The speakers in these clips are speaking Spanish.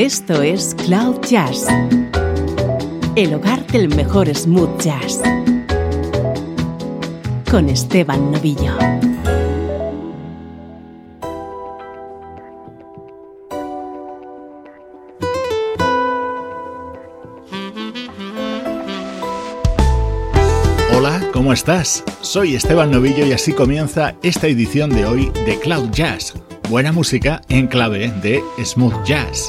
Esto es Cloud Jazz, el hogar del mejor smooth jazz, con Esteban Novillo. Hola, ¿cómo estás? Soy Esteban Novillo y así comienza esta edición de hoy de Cloud Jazz. Buena música en clave de smooth jazz.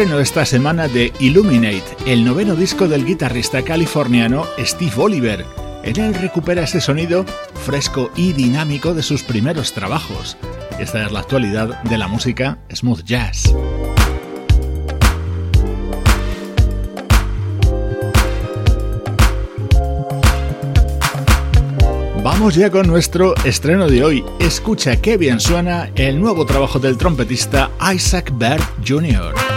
Esta semana de Illuminate, el noveno disco del guitarrista californiano Steve Oliver. En él recupera ese sonido fresco y dinámico de sus primeros trabajos. Esta es la actualidad de la música smooth jazz. Vamos ya con nuestro estreno de hoy. Escucha qué bien suena el nuevo trabajo del trompetista Isaac Baird Jr.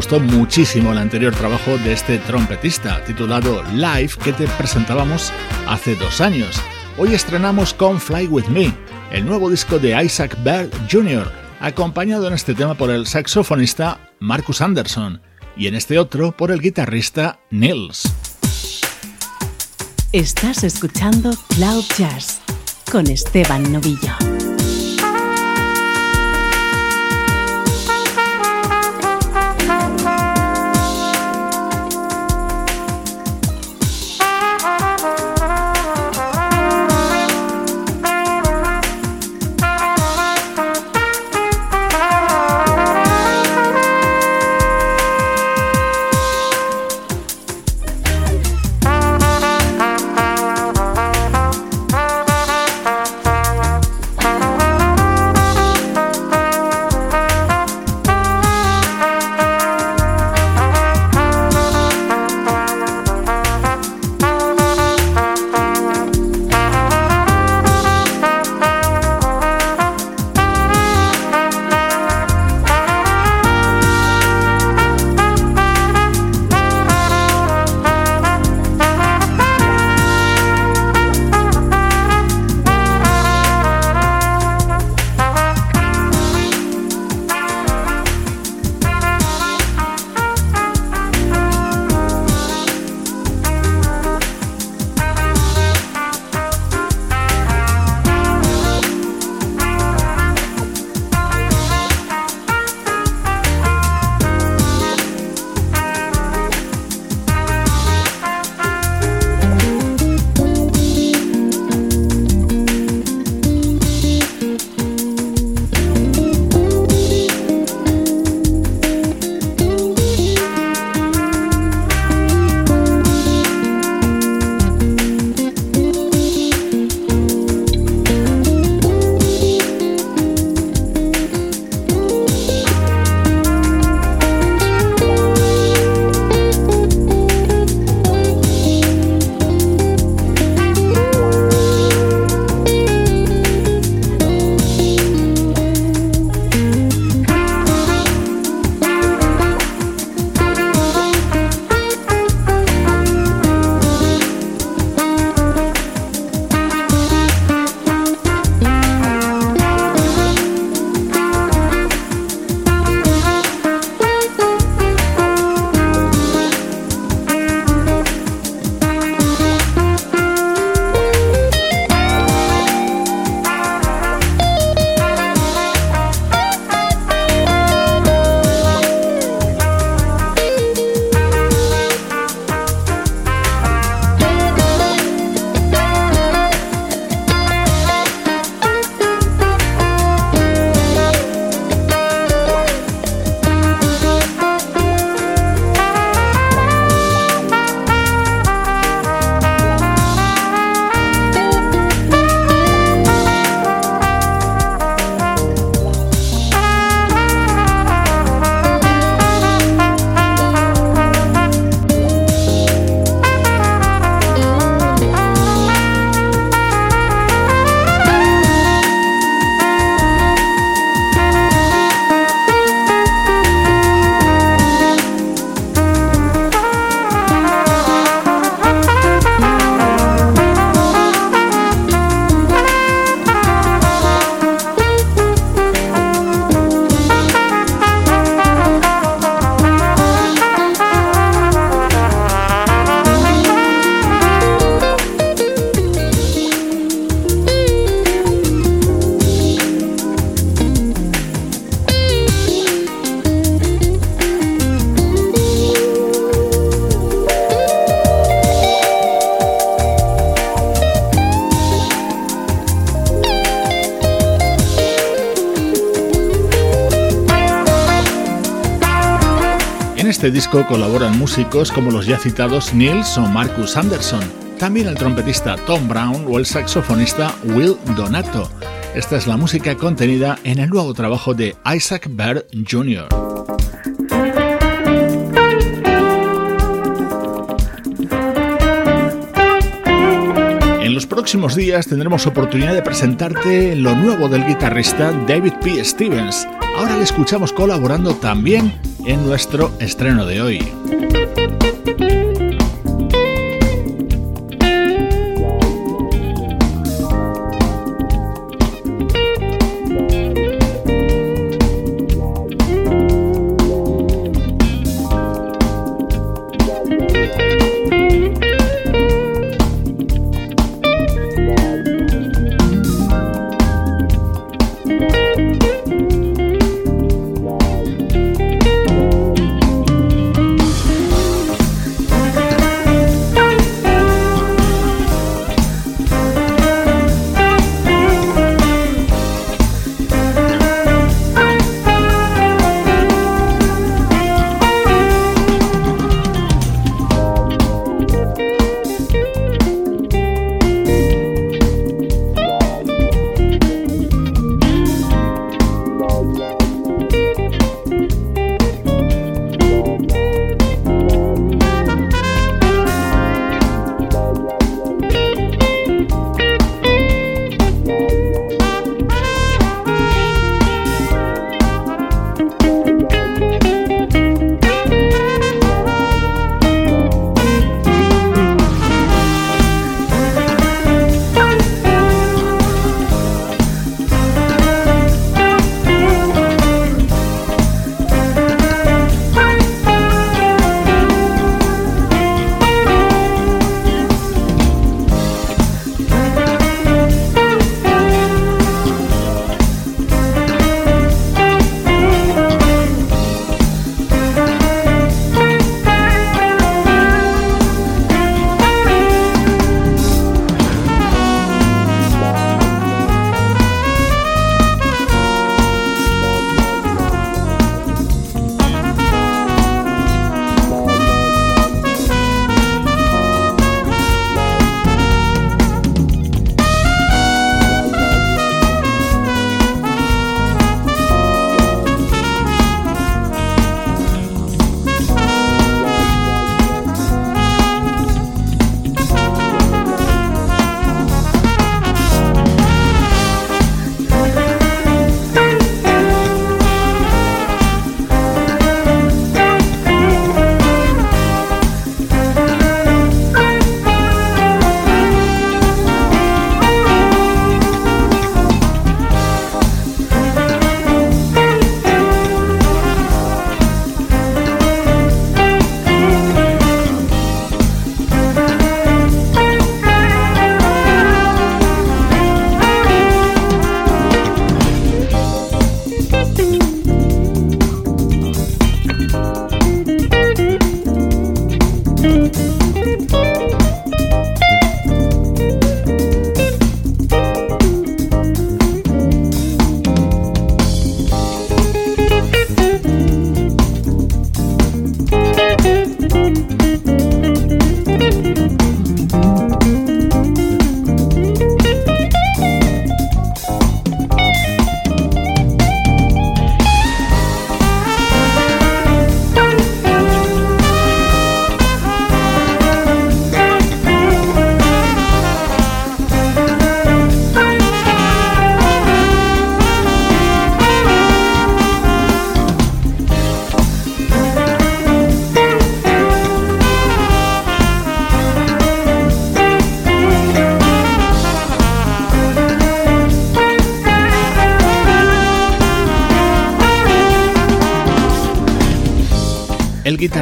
gustó muchísimo el anterior trabajo de este trompetista, titulado Live, que te presentábamos hace dos años. Hoy estrenamos con Fly With Me, el nuevo disco de Isaac Bell Jr., acompañado en este tema por el saxofonista Marcus Anderson y en este otro por el guitarrista Nils. Estás escuchando Cloud Jazz con Esteban Novillo. Este disco colaboran músicos como los ya citados Nils o Marcus Anderson, también el trompetista Tom Brown o el saxofonista Will Donato. Esta es la música contenida en el nuevo trabajo de Isaac Baird Jr. En los próximos días tendremos oportunidad de presentarte lo nuevo del guitarrista David P. Stevens Ahora le escuchamos colaborando también en nuestro estreno de hoy.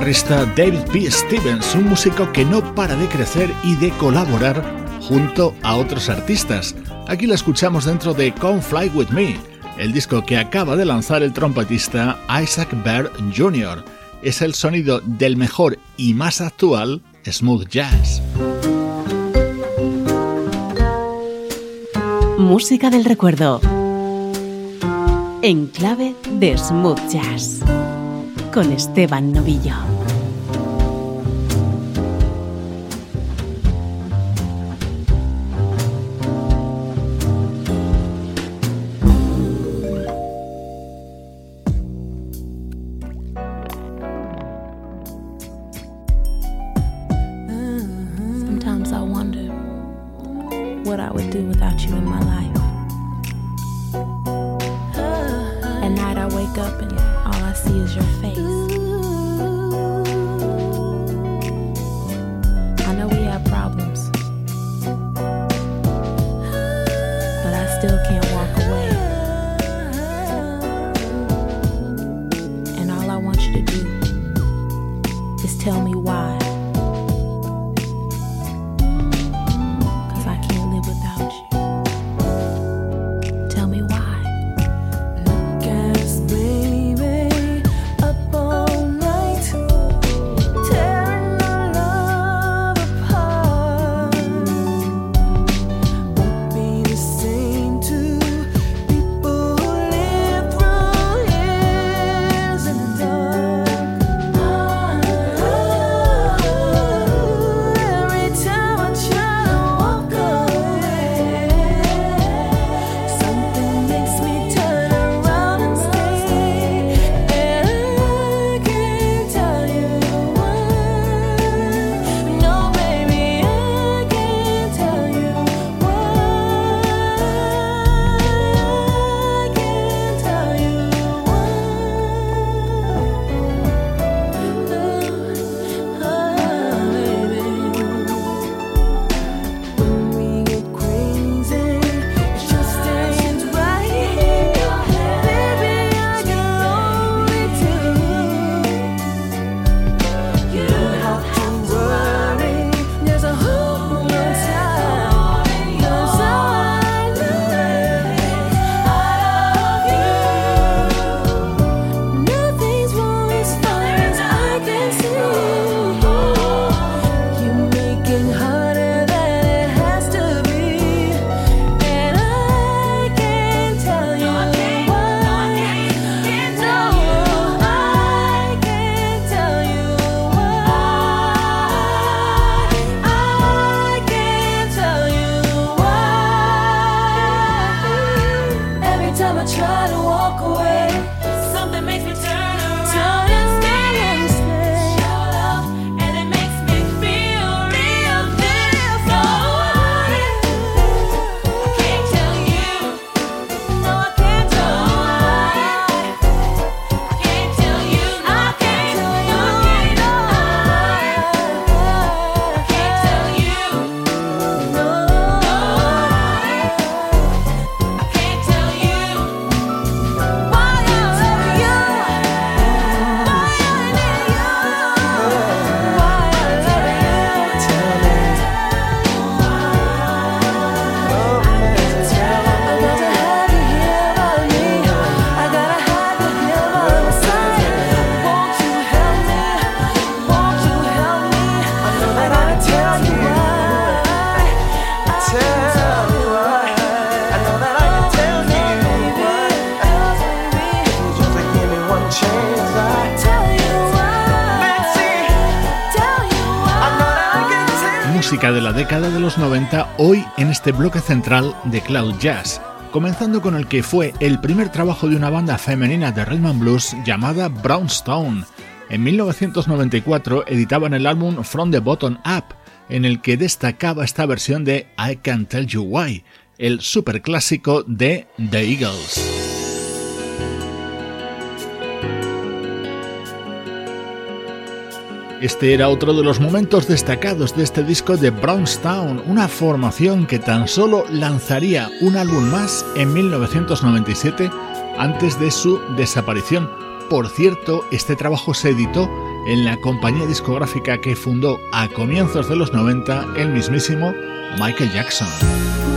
Guitarrista David P. Stevens, un músico que no para de crecer y de colaborar junto a otros artistas. Aquí lo escuchamos dentro de Come Fly With Me, el disco que acaba de lanzar el trompetista Isaac Baird Jr. Es el sonido del mejor y más actual smooth jazz. Música del recuerdo. En clave de smooth jazz con Esteban Novillo. what I would do without you in my life. Década de los 90 hoy en este bloque central de Cloud Jazz, comenzando con el que fue el primer trabajo de una banda femenina de Rhythm Blues llamada Brownstone. En 1994 editaban el álbum From the Bottom Up, en el que destacaba esta versión de I Can Tell You Why, el superclásico de The Eagles. Este era otro de los momentos destacados de este disco de Brownstown, una formación que tan solo lanzaría un álbum más en 1997 antes de su desaparición. Por cierto, este trabajo se editó en la compañía discográfica que fundó a comienzos de los 90 el mismísimo Michael Jackson.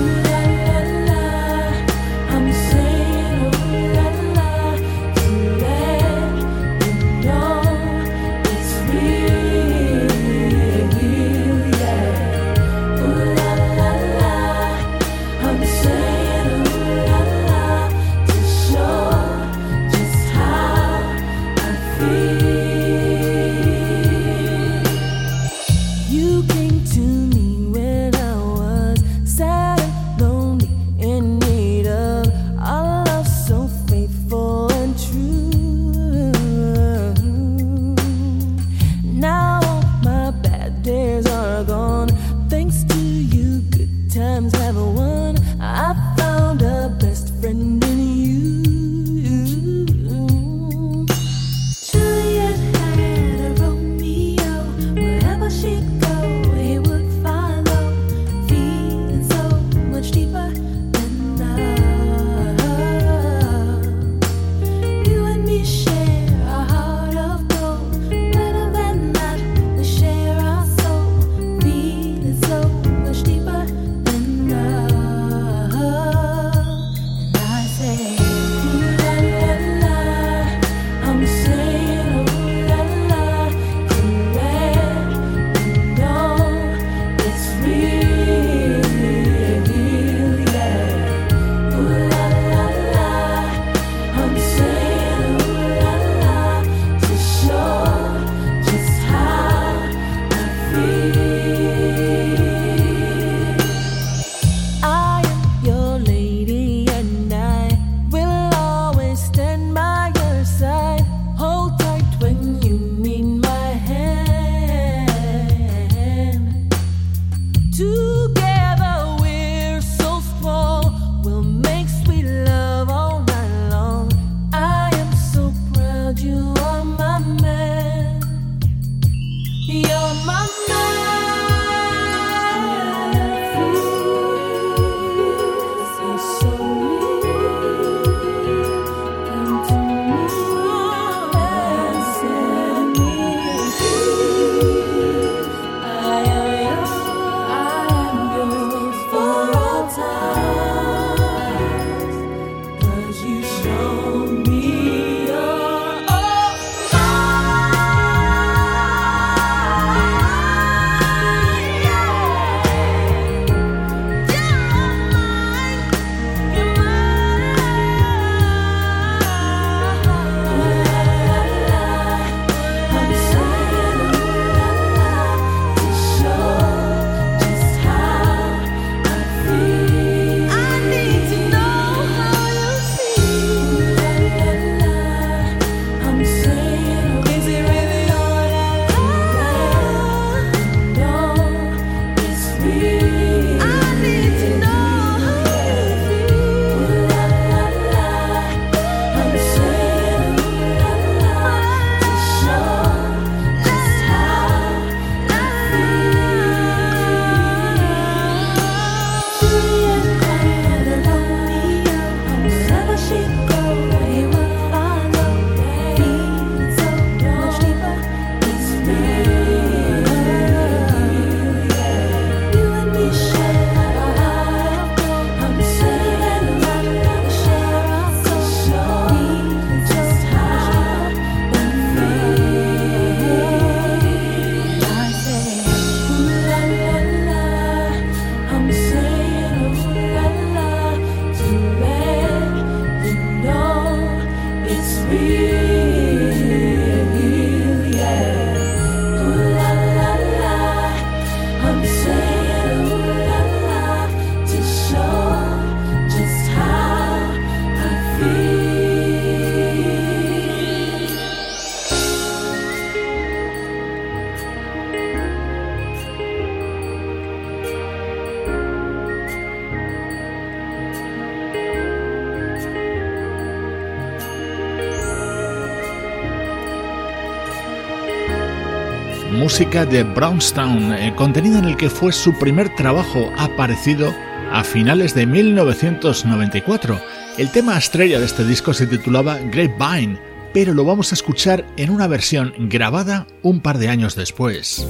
De Brownstown, eh, contenida en el que fue su primer trabajo aparecido a finales de 1994. El tema estrella de este disco se titulaba Grapevine, pero lo vamos a escuchar en una versión grabada un par de años después.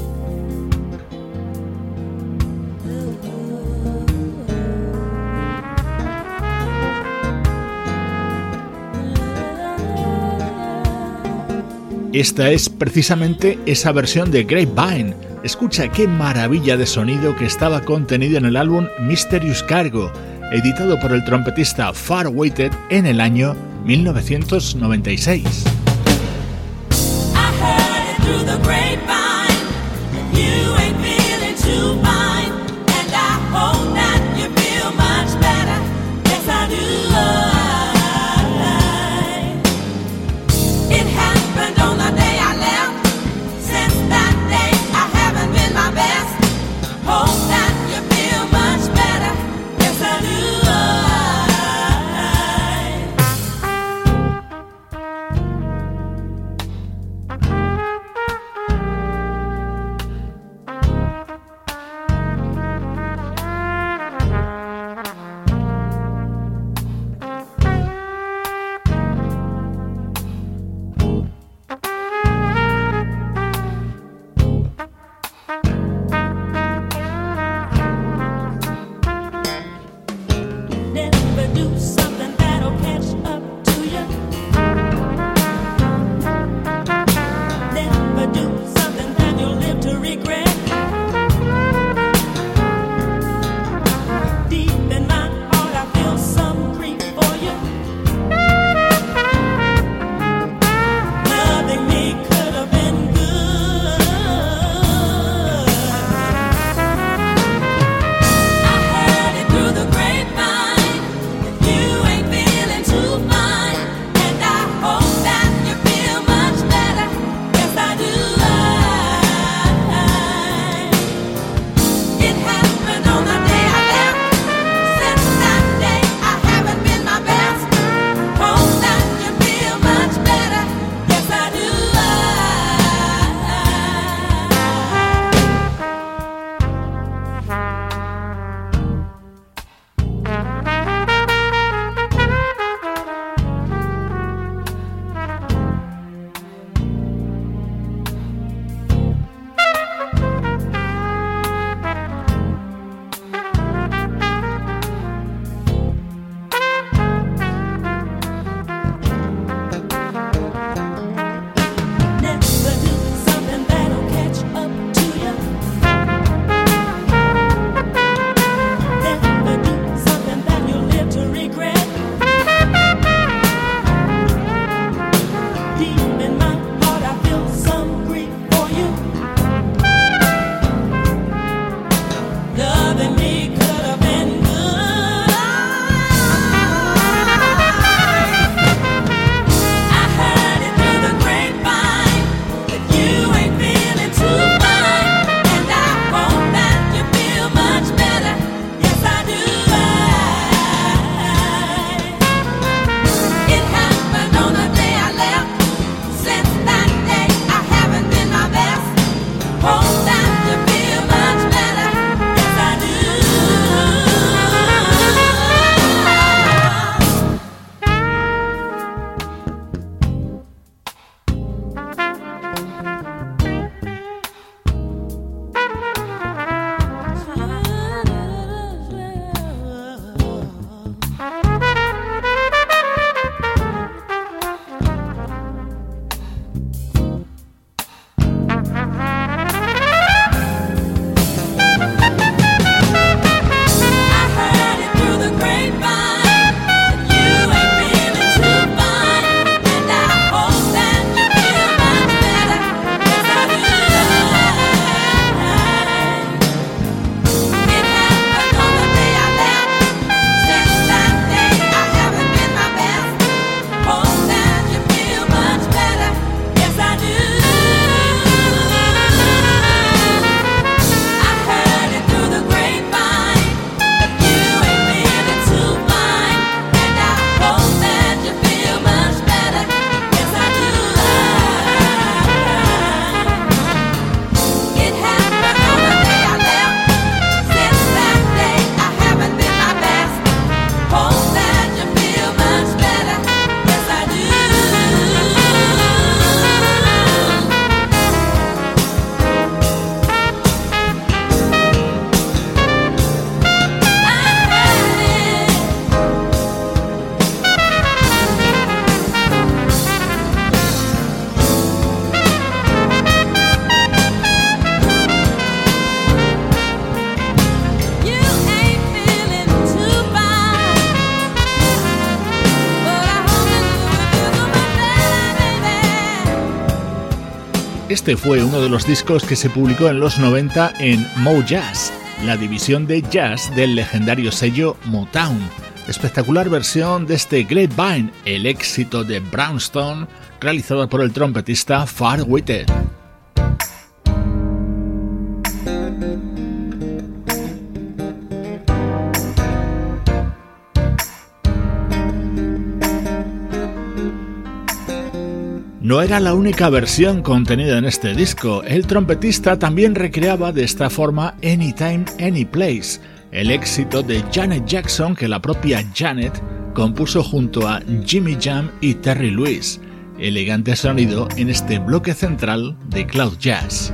Esta es precisamente esa versión de Grapevine. Escucha qué maravilla de sonido que estaba contenido en el álbum Mysterious Cargo, editado por el trompetista Far Waited en el año 1996. Este fue uno de los discos que se publicó en los 90 en Mo Jazz, la división de jazz del legendario sello Motown. Espectacular versión de este Grapevine, el éxito de Brownstone, realizado por el trompetista Far Whitted. No era la única versión contenida en este disco, el trompetista también recreaba de esta forma Anytime, Anyplace, el éxito de Janet Jackson que la propia Janet compuso junto a Jimmy Jam y Terry Lewis. Elegante sonido en este bloque central de Cloud Jazz.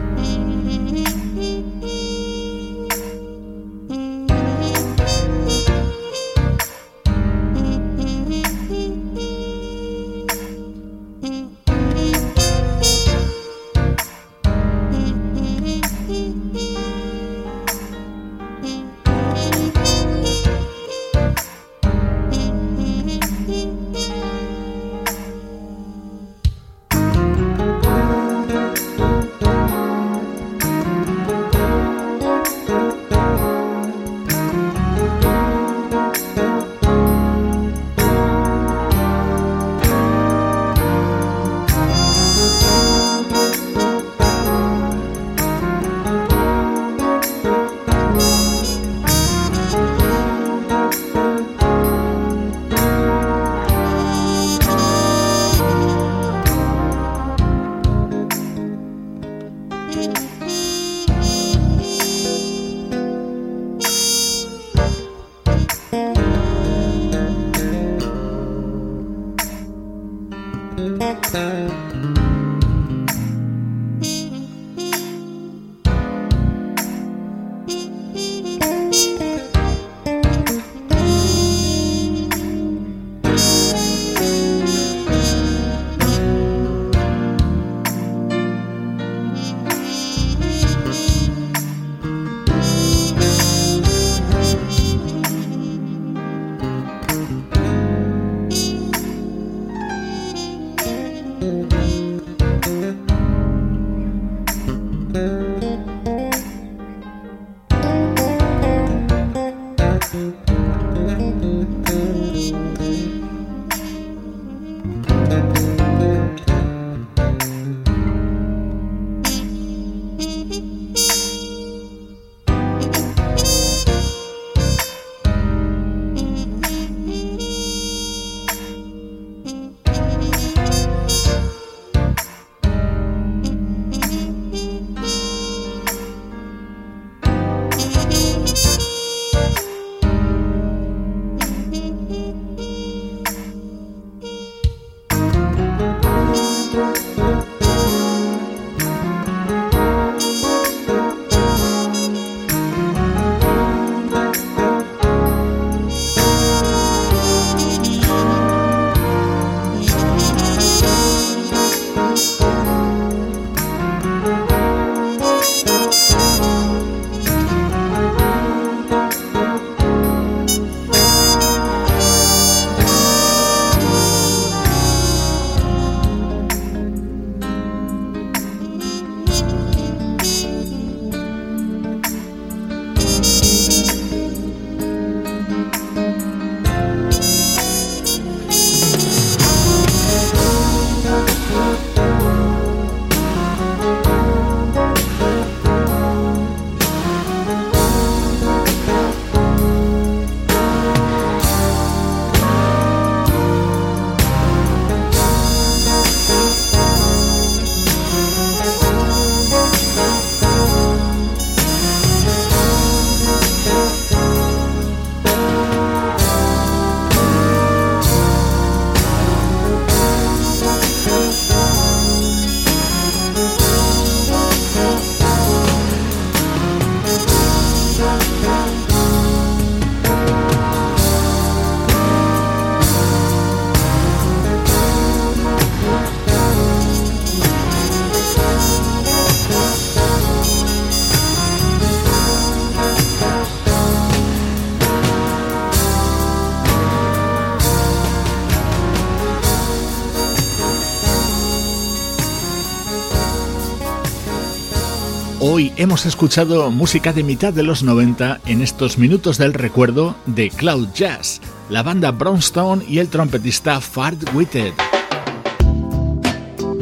Hoy hemos escuchado música de mitad de los 90 en estos minutos del recuerdo de Cloud Jazz, la banda Brownstone y el trompetista Fart Witted.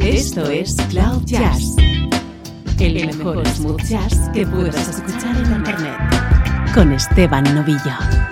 Esto es Cloud Jazz, el mejor smooth jazz que puedas escuchar en Internet, con Esteban Novillo.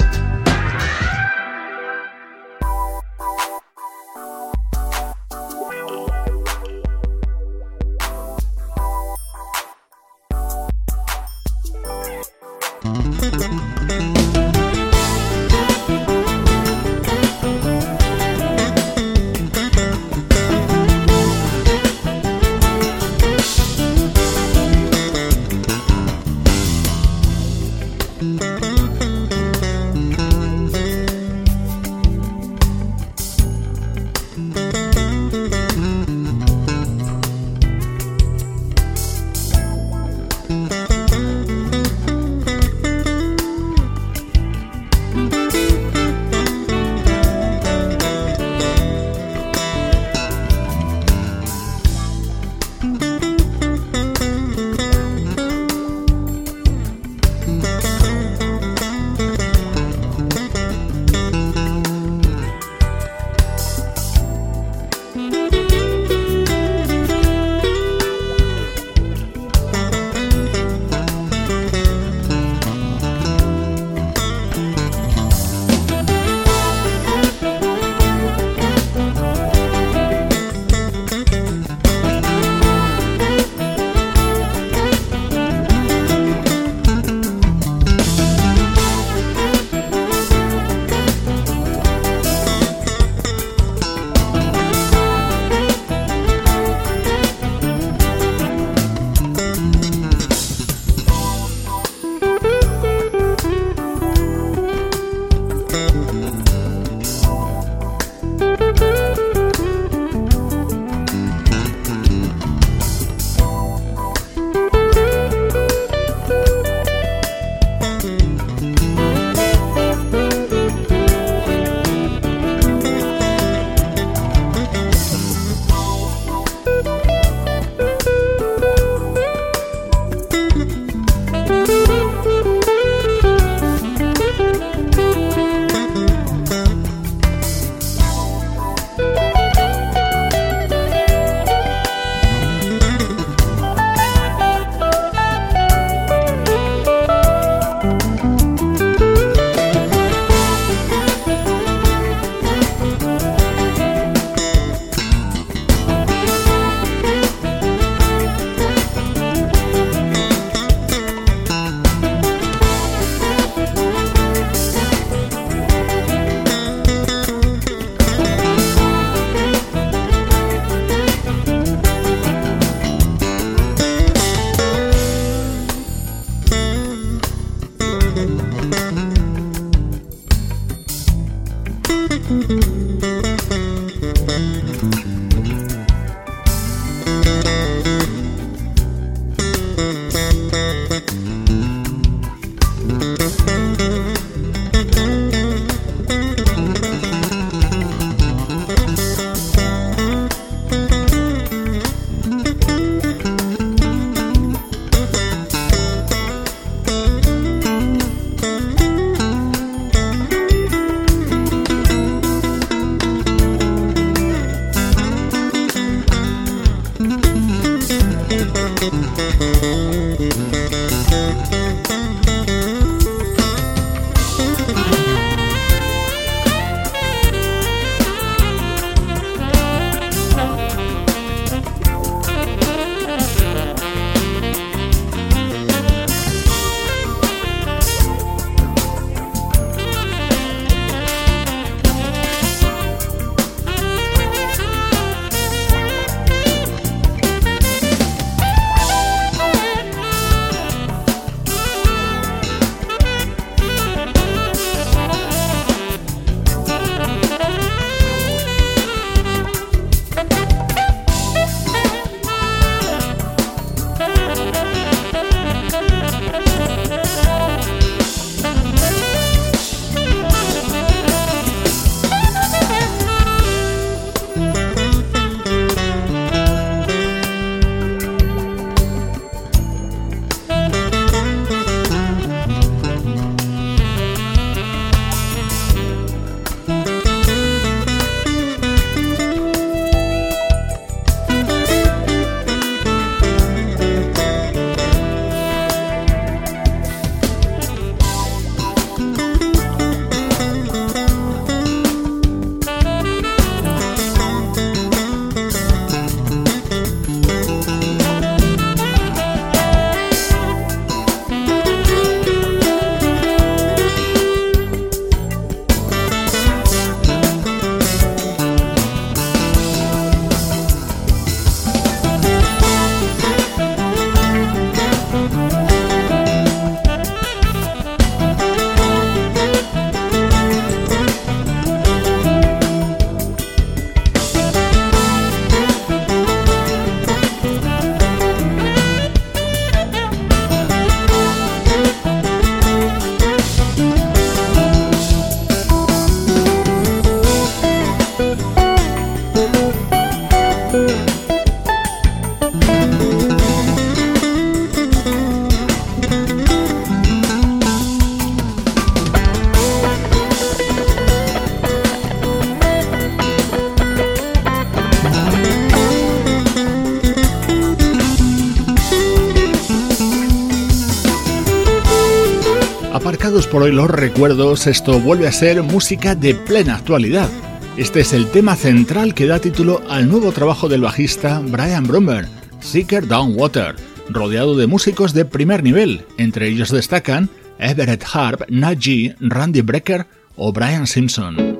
Los recuerdos, esto vuelve a ser música de plena actualidad. Este es el tema central que da título al nuevo trabajo del bajista Brian Bromberg, Seeker Down Water, rodeado de músicos de primer nivel, entre ellos destacan Everett Harp, Najee, Randy Brecker o Brian Simpson.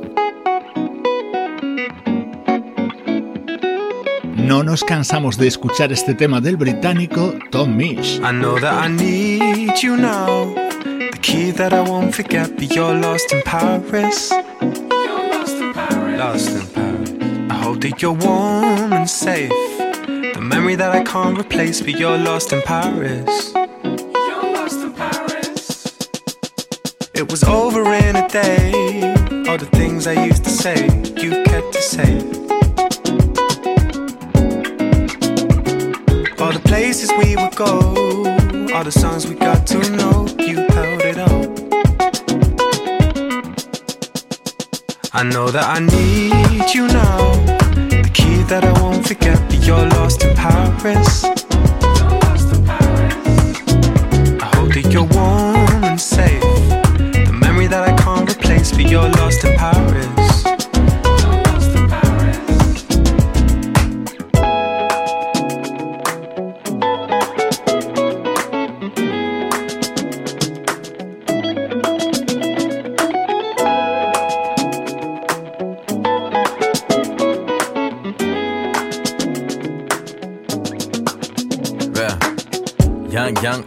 No nos cansamos de escuchar este tema del británico Tom Misch. Key that I won't forget, but you're lost in Paris. You're lost in Paris. Lost in Paris. I hope that you're warm and safe. The memory that I can't replace, but you're lost in Paris. You're lost in Paris. It was over in a day. All the things I used to say, you kept to say. All the places we would go, all the songs we got to know, it all. I know that I need you now. The key that I won't forget, but you're lost in Paris. I hope that you're warm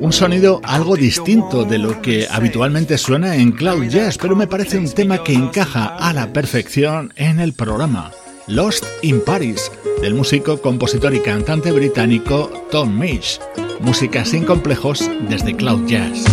Un sonido algo distinto de lo que habitualmente suena en Cloud Jazz, pero me parece un tema que encaja a la perfección en el programa. Lost in Paris, del músico, compositor y cantante británico Tom Misch. Música sin complejos desde Cloud Jazz.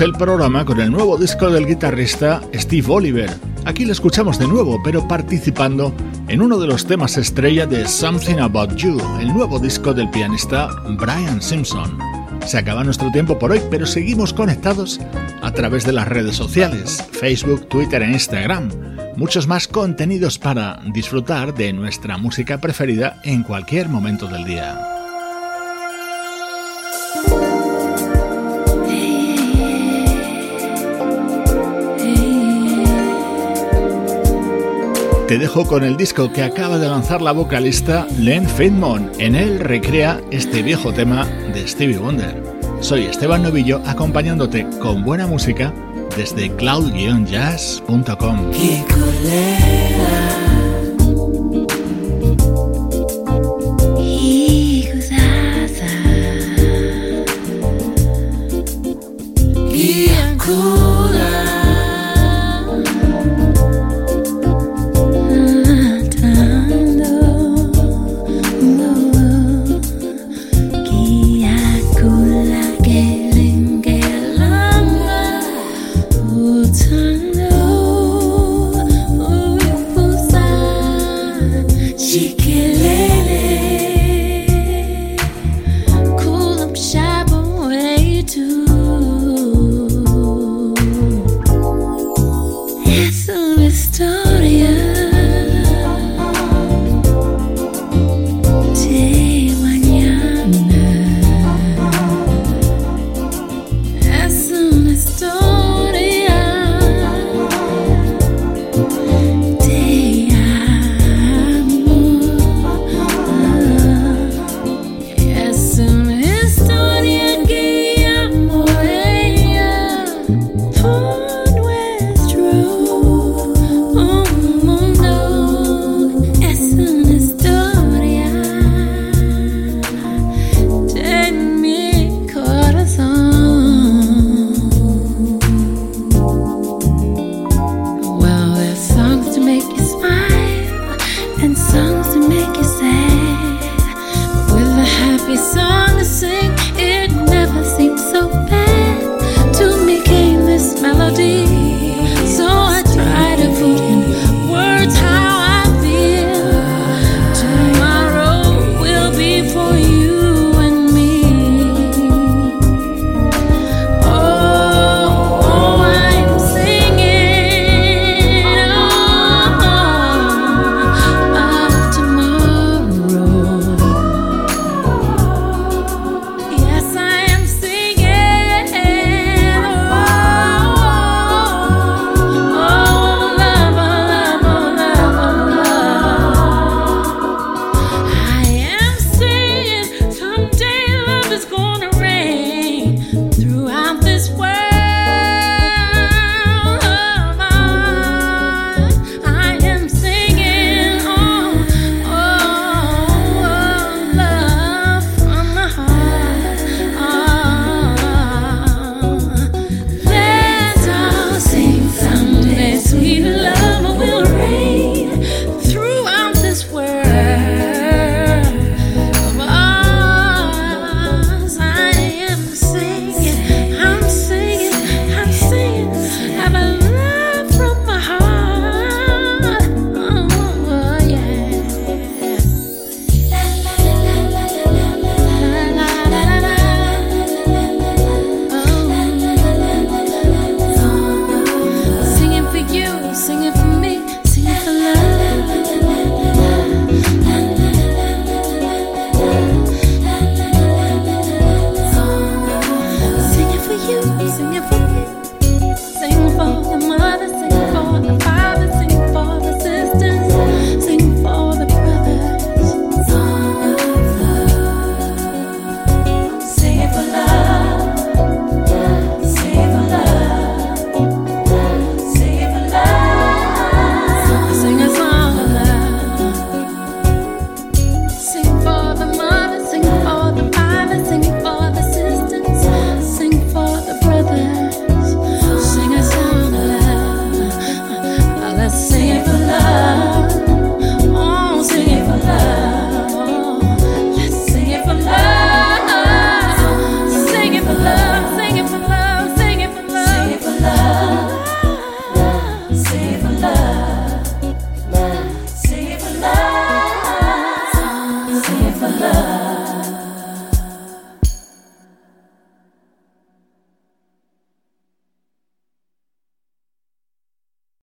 El programa con el nuevo disco del guitarrista Steve Oliver. Aquí lo escuchamos de nuevo, pero participando en uno de los temas estrella de Something About You, el nuevo disco del pianista Brian Simpson. Se acaba nuestro tiempo por hoy, pero seguimos conectados a través de las redes sociales, Facebook, Twitter e Instagram. Muchos más contenidos para disfrutar de nuestra música preferida en cualquier momento del día. Te dejo con el disco que acaba de lanzar la vocalista Len Fitmon. En él recrea este viejo tema de Stevie Wonder. Soy Esteban Novillo acompañándote con buena música desde cloud-jazz.com.